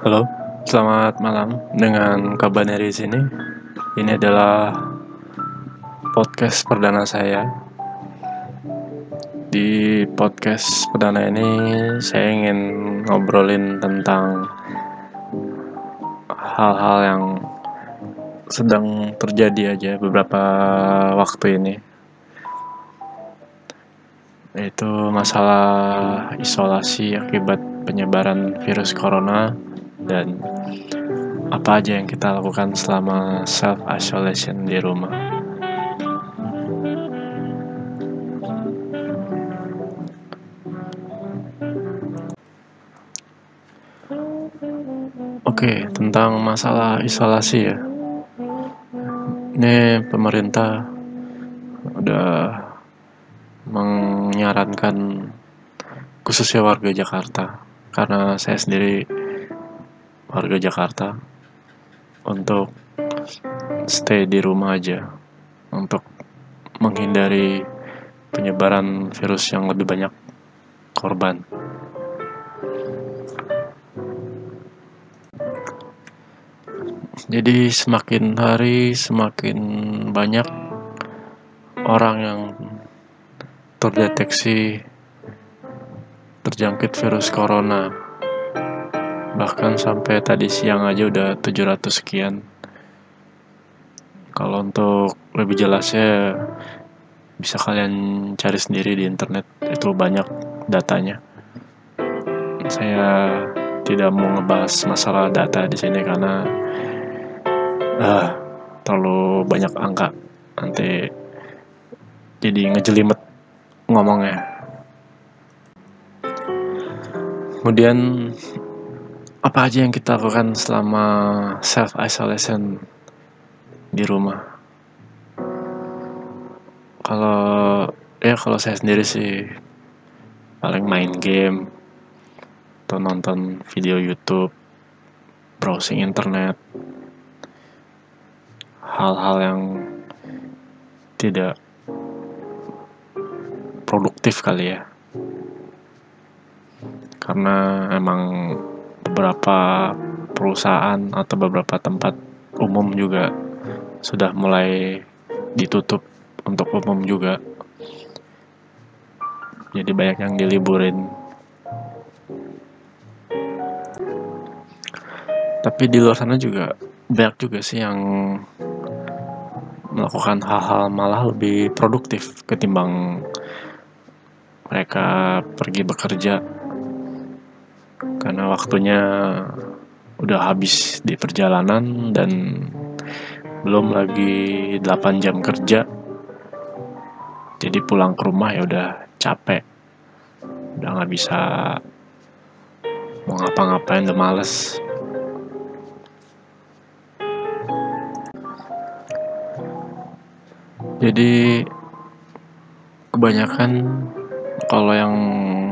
Halo, selamat malam dengan Kabaneri di sini. Ini adalah podcast perdana saya. Di podcast perdana ini saya ingin ngobrolin tentang hal-hal yang sedang terjadi aja beberapa waktu ini. Yaitu masalah isolasi akibat penyebaran virus corona dan apa aja yang kita lakukan selama self isolation di rumah. Oke, tentang masalah isolasi ya. Ini pemerintah udah menyarankan khususnya warga Jakarta karena saya sendiri warga Jakarta untuk stay di rumah aja untuk menghindari penyebaran virus yang lebih banyak korban. Jadi semakin hari semakin banyak orang yang terdeteksi terjangkit virus corona. Bahkan sampai tadi siang aja udah 700 sekian. Kalau untuk lebih jelasnya bisa kalian cari sendiri di internet, itu banyak datanya. Saya tidak mau ngebahas masalah data di sini karena ah, terlalu banyak angka nanti jadi ngejelimet ngomongnya kemudian apa aja yang kita lakukan selama self isolation di rumah? Kalau ya kalau saya sendiri sih paling main game atau nonton video YouTube browsing internet. Hal-hal yang tidak produktif kali ya. Karena emang beberapa perusahaan atau beberapa tempat umum juga sudah mulai ditutup untuk umum juga. Jadi banyak yang diliburin. Tapi di luar sana juga banyak juga sih yang melakukan hal-hal malah lebih produktif ketimbang mereka pergi bekerja waktunya udah habis di perjalanan dan belum lagi 8 jam kerja. Jadi pulang ke rumah ya udah capek. Udah nggak bisa mau ngapa-ngapain udah males. Jadi kebanyakan kalau yang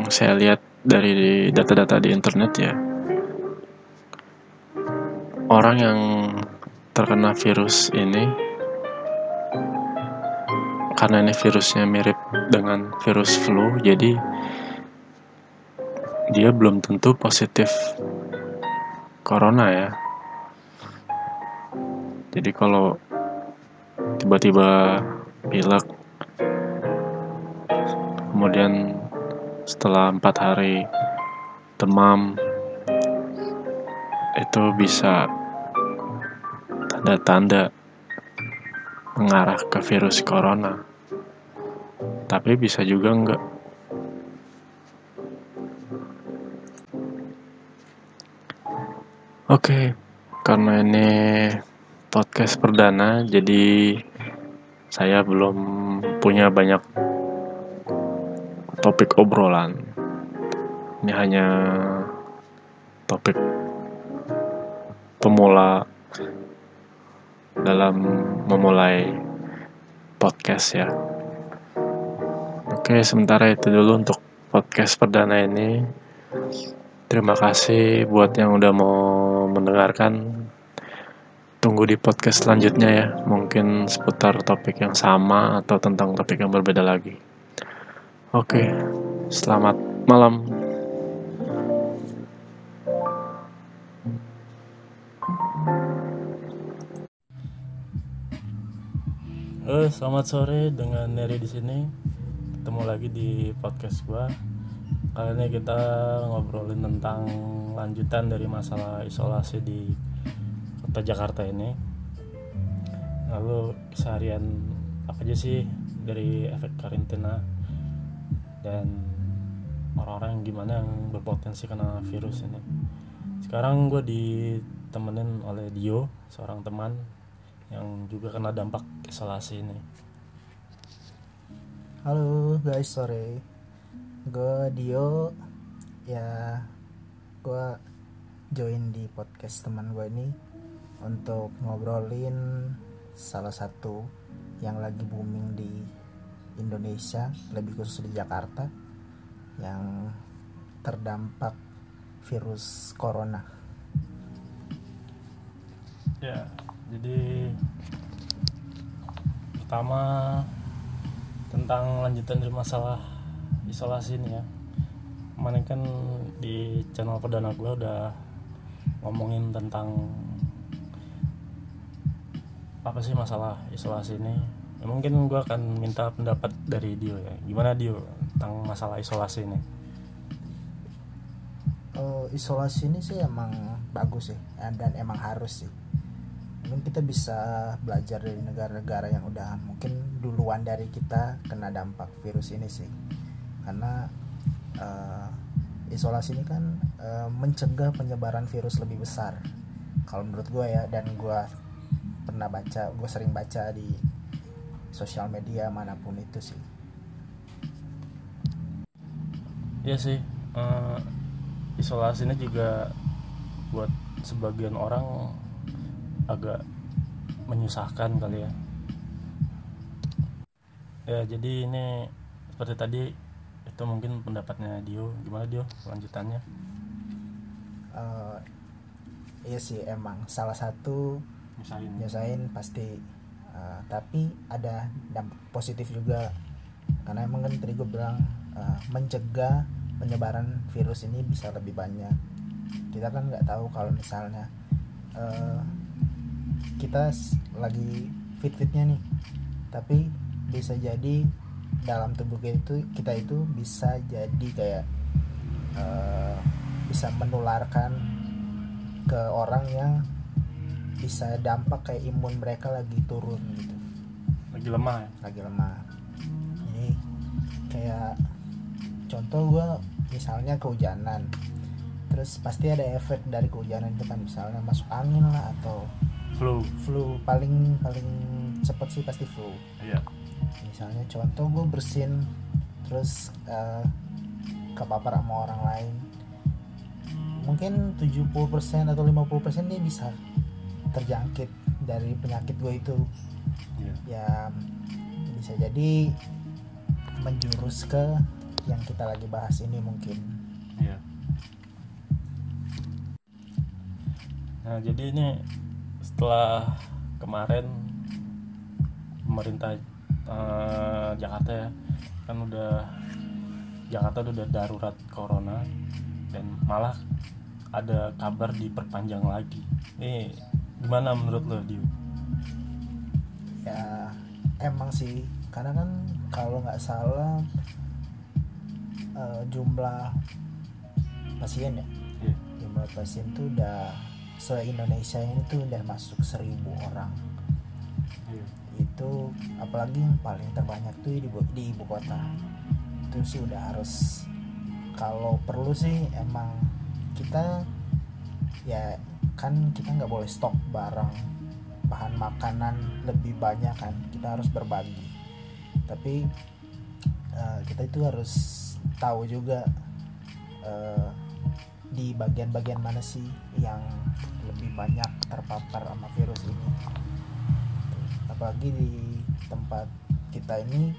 saya lihat dari data-data di internet ya. Orang yang terkena virus ini karena ini virusnya mirip dengan virus flu jadi dia belum tentu positif corona ya. Jadi kalau tiba-tiba pilek kemudian setelah empat hari demam itu bisa tanda-tanda mengarah ke virus corona. Tapi bisa juga enggak. Oke, karena ini podcast perdana, jadi saya belum punya banyak topik obrolan. Ini hanya topik pemula dalam memulai podcast ya. Oke, sementara itu dulu untuk podcast perdana ini. Terima kasih buat yang udah mau mendengarkan. Tunggu di podcast selanjutnya ya, mungkin seputar topik yang sama atau tentang topik yang berbeda lagi. Oke, selamat malam. Halo, selamat sore dengan Neri di sini. Ketemu lagi di podcast gua. Kali ini kita ngobrolin tentang lanjutan dari masalah isolasi di kota Jakarta ini. Lalu seharian apa aja sih dari efek karantina dan orang-orang gimana yang berpotensi kena virus ini. Sekarang gue ditemenin oleh Dio, seorang teman yang juga kena dampak isolasi ini. Halo guys, sore. Gue Dio. Ya, gue join di podcast teman gue ini untuk ngobrolin salah satu yang lagi booming di Indonesia, lebih khusus di Jakarta, yang terdampak virus corona. Ya, jadi pertama tentang lanjutan dari masalah isolasi ini ya kemarin kan di channel perdana gue udah ngomongin tentang apa sih masalah isolasi ini ya, mungkin gue akan minta pendapat dari Dio ya. Gimana Dio tentang masalah isolasi ini? Uh, isolasi ini sih emang bagus sih dan emang harus sih. Mungkin kita bisa belajar dari negara-negara yang udah mungkin duluan dari kita kena dampak virus ini sih. Karena uh, isolasi ini kan uh, mencegah penyebaran virus lebih besar. Kalau menurut gue ya dan gue pernah baca gue sering baca di sosial media mana pun itu sih. Iya sih uh, isolasi ini juga buat sebagian orang agak menyusahkan kali ya. Ya jadi ini seperti tadi itu mungkin pendapatnya Dio. Gimana Dio lanjutannya? Uh, iya sih emang salah satu nyusahin. nyesain pasti uh, tapi ada dampak positif juga. Karena emang kan tadi gue bilang uh, mencegah penyebaran virus ini bisa lebih banyak. Kita kan nggak tahu kalau misalnya uh, kita lagi fit-fitnya nih. Tapi bisa jadi dalam tubuh kita itu kita itu bisa jadi kayak uh, bisa menularkan ke orang yang bisa dampak kayak imun mereka lagi turun gitu. Lagi lemah ya? lagi lemah. Ini kayak contoh gue misalnya kehujanan. Terus pasti ada efek dari kehujanan itu kan misalnya masuk angin lah atau flu. flu. Paling paling cepet sih pasti flu. Iya. Misalnya contoh gue bersin terus uh, kepapar sama orang lain. Mungkin 70% atau 50% dia bisa terjangkit dari penyakit gue itu. Iya. Ya bisa jadi menjurus ke yang kita lagi bahas ini mungkin. Iya. Nah jadi ini setelah kemarin pemerintah eh, Jakarta ya kan udah Jakarta udah darurat corona dan malah ada kabar diperpanjang lagi. Ini gimana menurut lo Dio? ya emang sih karena kan kalau nggak salah eh, jumlah pasien ya Iya. jumlah pasien tuh udah se Indonesia ini tuh udah masuk seribu orang Iya. itu apalagi yang paling terbanyak tuh di, di ibu kota itu sih udah harus kalau perlu sih emang kita ya kan kita nggak boleh stok barang bahan makanan lebih banyak kan. Kita harus berbagi. Tapi eh, kita itu harus tahu juga eh, di bagian-bagian mana sih yang lebih banyak terpapar sama virus ini. Apalagi di tempat kita ini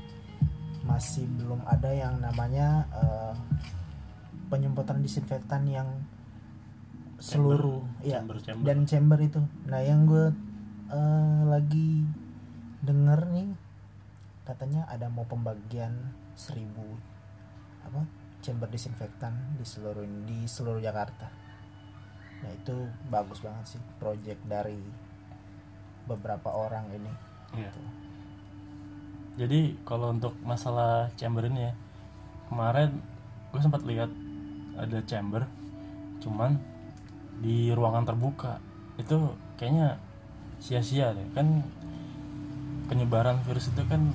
masih belum ada yang namanya eh, penyemprotan disinfektan yang seluruh ya chamber chamber. Dan chamber itu. Nah yang gue eh, lagi denger nih katanya ada mau pembagian seribu apa chamber disinfektan di seluruh di seluruh Jakarta. Nah itu bagus banget sih project dari beberapa orang ini. Iya. Gitu. jadi kalau untuk masalah chamber ini ya kemarin gue sempat lihat ada chamber cuman di ruangan terbuka. Itu kayaknya sia-sia deh. Kan penyebaran virus itu kan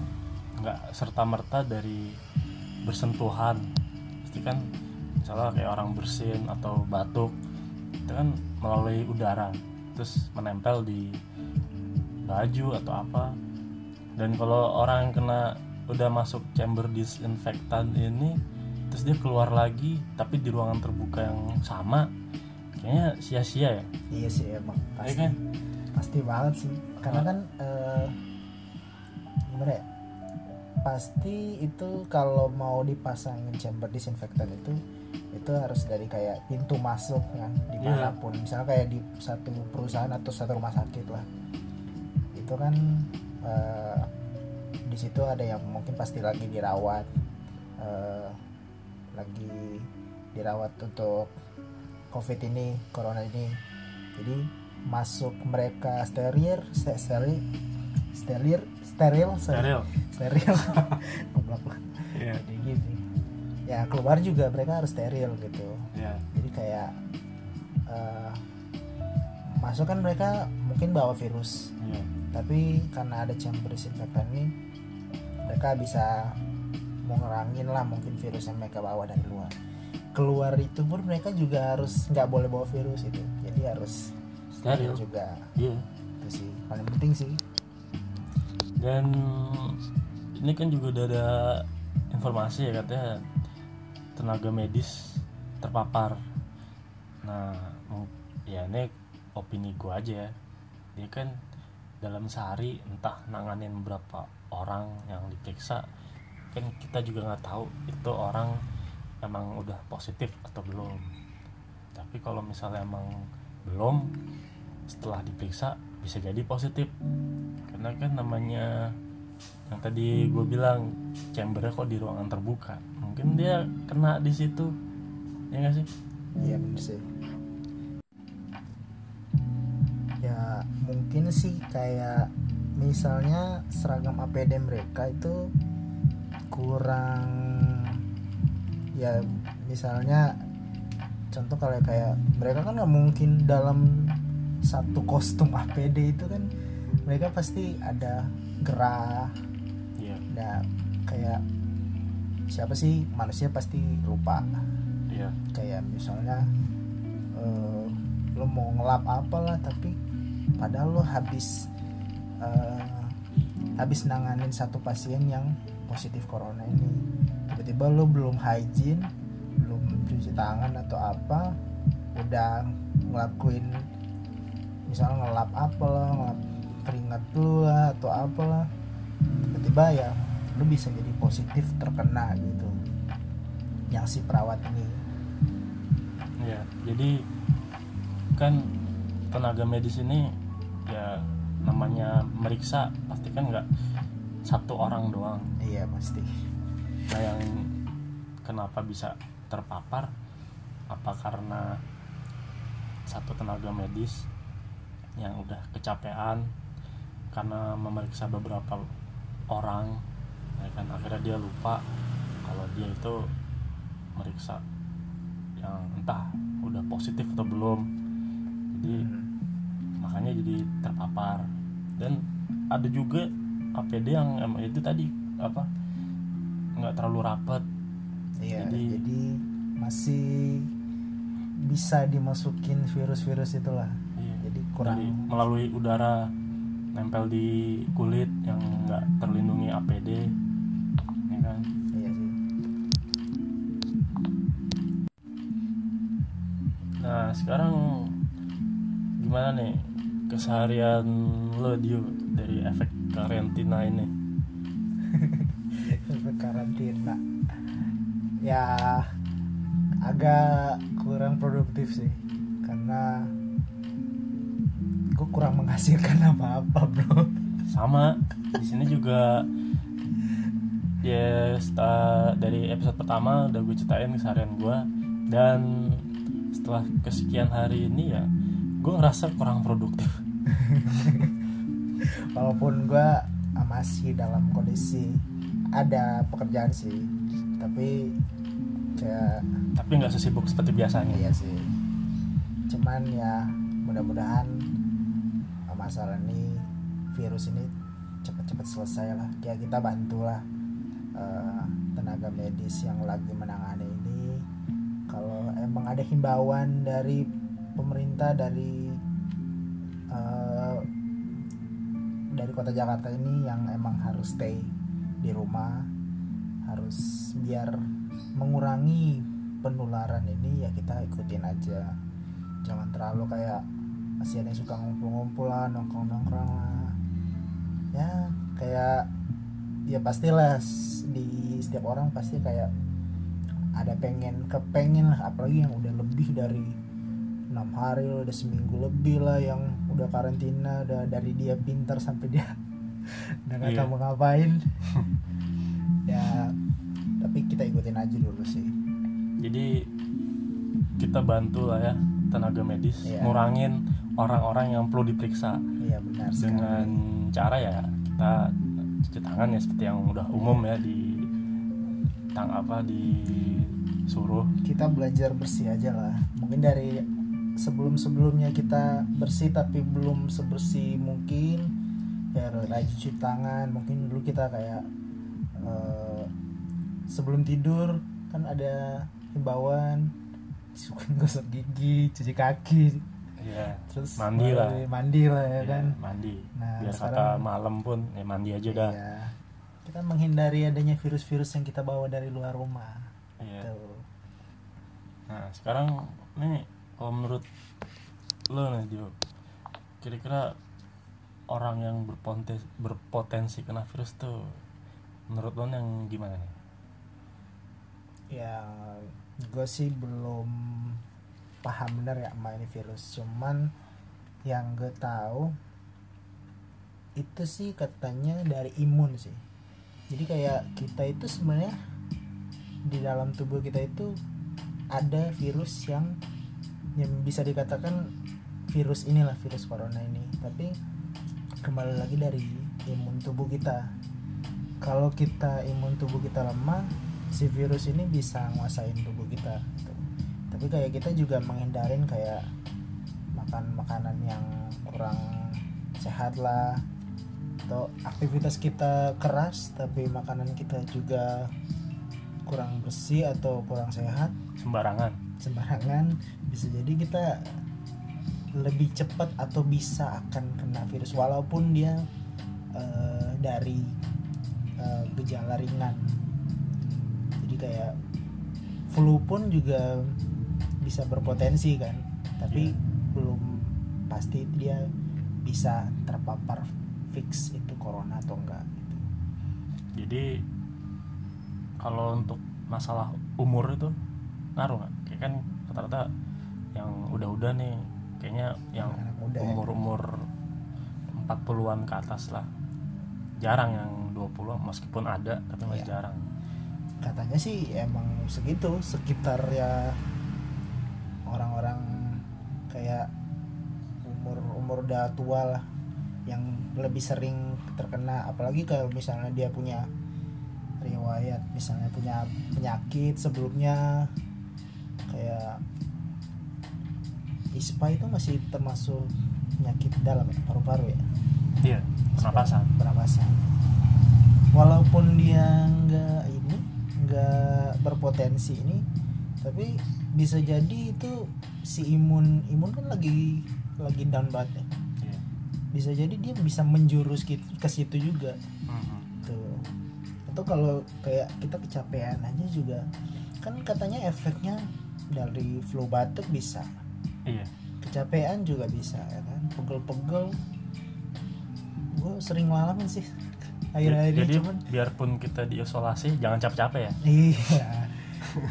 nggak serta merta dari bersentuhan. Pasti kan misalnya kayak orang bersin atau batuk itu kan melalui udara terus menempel di baju atau apa. Dan kalau orang yang kena udah masuk chamber disinfektan ini terus dia keluar lagi tapi di ruangan terbuka yang sama kayaknya sia-sia ya. Iya sih emang. Iya pasti. kan? Pasti banget sih. Karena kan eh, gimana ya? Pasti itu kalau mau dipasangin chamber disinfektan itu itu harus dari kayak pintu masuk kan di mana pun. Misalnya kayak di satu perusahaan atau satu rumah sakit lah. Itu kan eh, di situ ada yang mungkin pasti lagi dirawat eh, lagi dirawat untuk covid ini corona ini. Jadi masuk mereka steril ste- steril steril steril. Steril. Steril iya. Jadi gitu ya keluar juga mereka harus steril gitu. Iya. Jadi kayak eh, masuk kan mereka mungkin bawa virus. Iya. Tapi karena ada chamber disinfektan ini mereka bisa mengurangin lah mungkin virus yang mereka bawa dari luar keluar itu pun mereka juga harus nggak boleh bawa virus itu. Jadi harus steril. juga. Iya. Itu sih paling penting sih. Dan ini kan juga udah ada informasi ya katanya tenaga medis terpapar. Nah ya ini opini gua aja ya. Dia kan dalam sehari entah nanganin berapa orang yang diperiksa kan kita juga nggak tahu itu orang emang udah positif atau belum. Tapi kalau misalnya emang belum setelah diperiksa bisa jadi positif. Karena kan namanya yang tadi gue bilang chambernya kok di ruangan terbuka. Mungkin dia kena di situ. Ya nggak sih? Iya bener sih. Ya mungkin sih kayak misalnya seragam APD mereka itu kurang ya misalnya contoh kalau kayak mereka kan nggak mungkin dalam satu kostum APD itu kan mereka pasti ada gerah ada kayak siapa sih manusia pasti lupa. Iya. Kayak misalnya eh, lo mau ngelap apalah tapi padahal lo habis eh, habis nanganin satu pasien yang positif corona ini tiba-tiba lo belum hygiene belum cuci tangan atau apa udah ngelakuin misalnya ngelap apalah ngelap keringat lu lah atau apalah tiba-tiba ya lu bisa jadi positif terkena gitu yang si perawat ini. Iya jadi kan tenaga medis ini ya namanya meriksa pasti kan nggak satu orang doang. Iya pasti nah yang kenapa bisa terpapar? Apa karena satu tenaga medis yang udah kecapean karena memeriksa beberapa orang ya kan? Akhirnya dia lupa kalau dia itu meriksa yang entah udah positif atau belum. Jadi makanya jadi terpapar. Dan ada juga APD yang itu tadi apa nggak terlalu rapat iya Jadi- jadi, masih bisa dimasukin virus-virus itulah. Iya. jadi kurang Dari- melalui udara nempel di kulit yang nggak terlindungi APD ya kan? Iya sih. Nah sekarang gimana nih keseharian lo Dio dari efek karantina ini karantina. Ya agak kurang produktif sih karena gue kurang menghasilkan apa-apa bro. Sama di sini juga ya setelah dari episode pertama udah gue ceritain keseharian gue dan setelah kesekian hari ini ya gue ngerasa kurang produktif. Walaupun gue masih dalam kondisi ada pekerjaan sih. Tapi kayak tapi nggak sesibuk seperti biasanya. Iya sih. Cuman ya mudah-mudahan ah, masalah ini virus ini cepat-cepat selesai lah. Ya kita bantulah eh, tenaga medis yang lagi menangani ini. Kalau emang ada himbauan dari pemerintah dari eh, dari kota Jakarta ini yang emang harus stay di rumah harus biar mengurangi penularan ini ya kita ikutin aja. Jangan terlalu kayak masih ada yang suka ngumpul-ngumpul lah nongkrong-nongkrong lah. Ya kayak ya pastilah di setiap orang pasti kayak ada pengen kepengen lah. Apalagi yang udah lebih dari enam hari udah seminggu lebih lah yang udah karantina udah dari dia pintar sampai dia udah nggak Iya. mau ngapain. Ya tapi kita ikutin aja dulu sih. Jadi kita bantu lah ya tenaga medis Iya. ngurangin orang-orang yang perlu diperiksa. Iya benar sekali. Dengan cara ya kita cuci tangan ya seperti yang udah umum ya di tang apa disuruh. Kita belajar bersih aja lah. Mungkin dari sebelum sebelumnya kita bersih tapi belum sebersih mungkin ya rajin cuci tangan mungkin dulu kita kayak eh, sebelum tidur kan ada himbauan suka gosok gigi cuci kaki ya terus Mandi lah. mandi lah ya ya, kan mandi Nah, biar kata malam pun ya mandi aja dah Iya. kita menghindari adanya virus-virus yang kita bawa dari luar rumah Iya. Tuh. Nah sekarang nih kalau menurut lo nih kira-kira orang yang berpotensi berpotensi kena virus tuh menurut lo yang gimana nih? ya gue sih belum paham bener ya ini virus. Cuman yang gue tahu itu sih katanya dari imun sih. Jadi kayak kita itu sebenarnya di dalam tubuh kita itu ada virus yang yang bisa dikatakan virus inilah virus corona ini. Tapi kembali lagi dari imun tubuh kita kalau kita imun tubuh kita lemah si virus ini bisa nguasain tubuh kita gitu. tapi kayak kita juga menghindarin kayak makan makanan yang kurang sehat lah atau aktivitas kita keras tapi makanan kita juga kurang bersih atau kurang sehat Sembarangan. sembarangan bisa jadi kita lebih cepat atau bisa akan kena virus walaupun dia eh, dari eh, gejala ringan jadi kayak flu pun juga bisa berpotensi kan tapi Iya. belum pasti dia bisa terpapar fix itu corona atau enggak gitu. Jadi kalau untuk masalah umur itu ngaruh nggak? Kayak kan rata-rata yang udah-udah nih kayaknya yang ya. umur-umur 40-an ke atas lah. Jarang yang 20 meskipun ada tapi masih Iya. jarang. katanya sih emang segitu sekitar ya orang-orang kayak umur umur udah tua lah yang lebih sering terkena apalagi kalau misalnya dia punya riwayat misalnya punya penyakit sebelumnya kayak ispa itu masih termasuk penyakit dalam ya, paru-paru ya Iya, pernapasan. pernapasan walaupun dia nggak ini nggak berpotensi ini tapi bisa jadi itu si imun imun kan lagi lagi down banget ya Iya. bisa jadi dia bisa menjurus ke, ke situ juga Mhm. tuh atau kalau kayak kita kecapean aja juga kan katanya efeknya dari flu batuk bisa Iya. kecapean juga bisa ya kan pegel-pegel gue sering ngalamin sih akhir-akhir ini Jadi cuman biarpun kita diisolasi jangan capek-capek ya. iya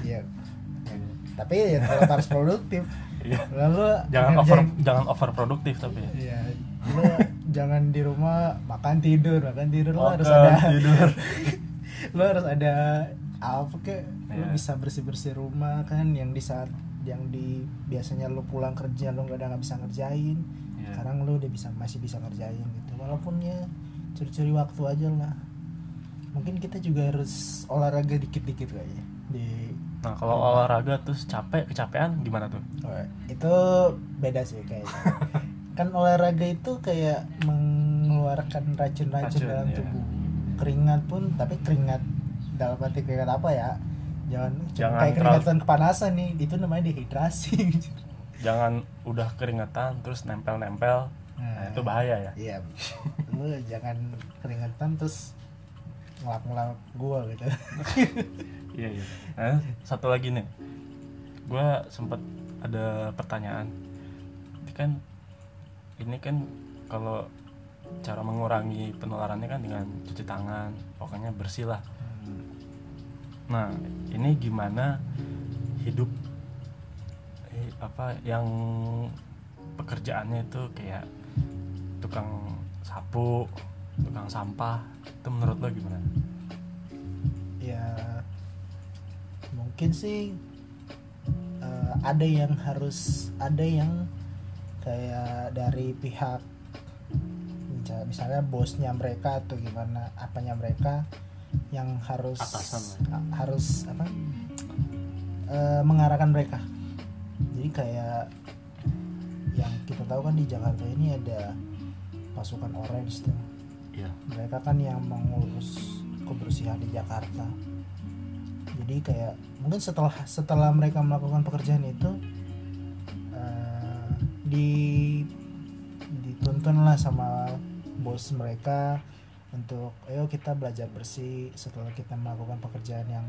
iya Ya, tapi ya tetap harus produktif Iya. lalu Jangan over jangan over produktif tapi ya. iya lu jangan di rumah makan tidur makan tidur lu harus ada tidur. lu harus ada apa kek lu Iya. bisa bersih bersih rumah kan yang di saat yang di biasanya lu pulang kerja lu nggak ada nggak bisa ngerjain. Iya. sekarang lu udah bisa masih bisa ngerjain gitu. Walaupun ya curi-curi waktu aja lah. Mungkin kita juga harus olahraga dikit-dikit kayaknya di nah kalau olahraga terus capek kecapean gimana tuh? Oh, itu beda sih kayaknya. Kan olahraga itu kayak mengeluarkan racun-racun Racun, dalam ya. tubuh. Keringat pun tapi keringat dalam arti keringat apa ya jangan, Jangan kayak keringatan kepanasan nih. Itu namanya dehidrasi. Jangan udah keringetan terus nempel-nempel. Nah, itu bahaya ya. Iya. Lu jangan keringatan terus ngelap-ngelap gua gitu. Iya iya. Nah, satu lagi nih. Gue sempet ada pertanyaan. Ini kan ini kan kalau cara mengurangi penularannya kan dengan cuci tangan pokoknya bersih lah nah ini gimana hidup eh, apa yang pekerjaannya itu kayak tukang sapu tukang sampah itu menurut lo gimana? Ya mungkin sih eh, ada yang harus ada yang kayak dari pihak misal- misalnya bosnya mereka atau gimana apanya mereka yang harus Atasan ha- harus apa eh, mengarahkan mereka. Jadi kayak yang kita tahu kan di Jakarta ini ada pasukan orange tuh. Iya. Mereka kan yang mengurus kebersihan di Jakarta. Jadi kayak mungkin setelah setelah mereka melakukan pekerjaan itu eh, di dituntun lah sama bos mereka untuk ayo kita belajar bersih setelah kita melakukan pekerjaan yang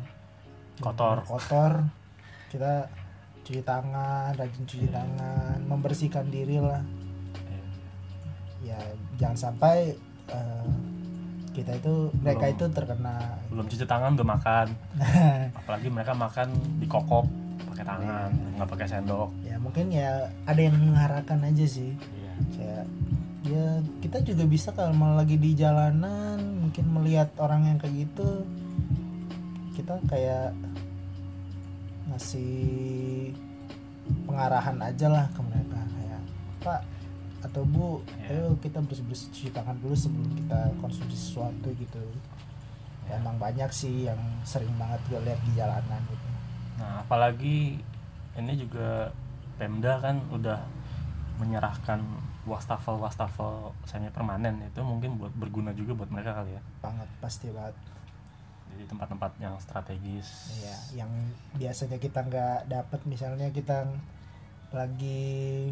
Kotor. kotor. Kita cuci tangan rajin cuci tangan membersihkan diri lah. Iya. ya jangan sampai eh, kita itu mereka Belum. itu terkena. Belum cuci tangan udah makan. Apalagi mereka makan di kokop pakai tangan nggak pakai sendok. Ya mungkin ya ada yang mengarahkan aja sih. Iya kayak ya kita juga bisa kalau lagi di jalanan mungkin melihat orang yang kayak gitu. Kita kayak ngasih pengarahan aja lah ke mereka kayak pak atau bu ayo kita bersih bersih cuci tangan dulu sebelum kita konsumsi sesuatu gitu. Ya. emang banyak sih yang sering banget gue lihat di jalanan gitu. Nah apalagi ini juga Pemda kan udah menyerahkan wastafel wastafel semi permanen itu mungkin buat berguna juga buat mereka kali ya. Banget pasti banget. Jadi tempat-tempat yang strategis. Iya, yang biasanya kita nggak dapet misalnya kita lagi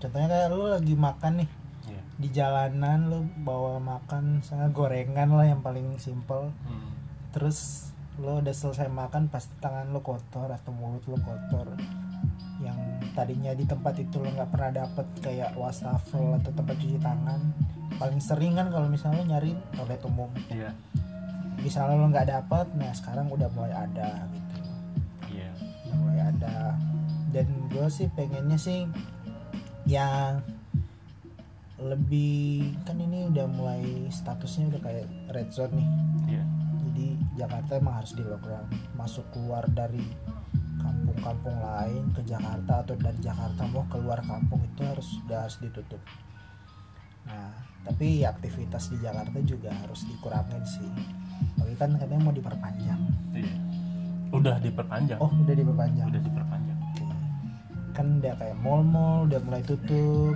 contohnya kayak lu lagi makan nih. Iya. di jalanan lu bawa makan misalnya gorengan lah yang paling simple. Hmm. terus lu udah selesai makan pasti tangan lu kotor atau mulut lu kotor tadinya di tempat itu lo nggak pernah dapet kayak wastafel atau tempat cuci tangan. Paling sering kan kalau misalnya nyari toilet umum. Iya. Misalnya lo nggak dapat nah sekarang udah mulai ada gitu. Iya. Udah mulai ada. Dan gue sih pengennya sih yang lebih kan ini udah mulai statusnya udah kayak red zone nih. Iya. Jadi Jakarta emang harus di lockdown. Masuk keluar dari kampung-kampung lain ke Jakarta atau dari Jakarta mau keluar kampung itu harus sudah harus ditutup. Nah tapi aktivitas di Jakarta juga harus dikurangin sih. Tapi kan katanya mau diperpanjang. Iya. Udah diperpanjang? Oh udah diperpanjang. Udah diperpanjang. Oke. kan udah kayak mall-mall udah mulai tutup.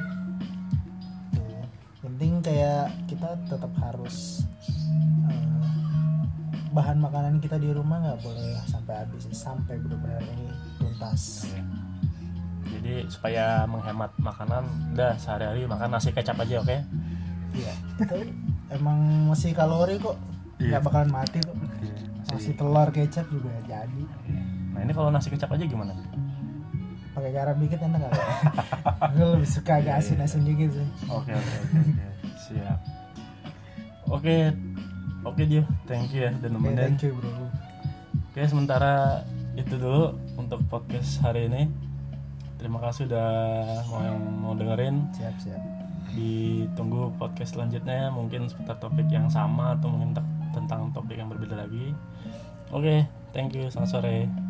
Tuh. penting kayak kita tetap harus eh, bahan makanan kita di rumah nggak boleh sampai habis sampai benar-benar ini tuntas. Iya. jadi supaya menghemat makanan udah sehari-hari makan nasi kecap aja oke? Iya itu emang masih kalori kok Iya. nggak bakalan mati kok. Masih. Telur kecap juga jadi. Nah ini kalau nasi kecap aja gimana? Pakai garam dikit enak gak gue lebih suka agak asin-asin dikit sih. Oke oke oke oke. siap. Oke oke dia, thank you ya Oke, nemenin. thank you bro Oke sementara itu dulu untuk podcast hari ini. Terima kasih udah mau yang mau dengerin. siap siap Ditunggu podcast selanjutnya mungkin seputar topik yang sama atau mungkin te- tentang topik yang berbeda lagi. Oke, thank you. Selamat sore.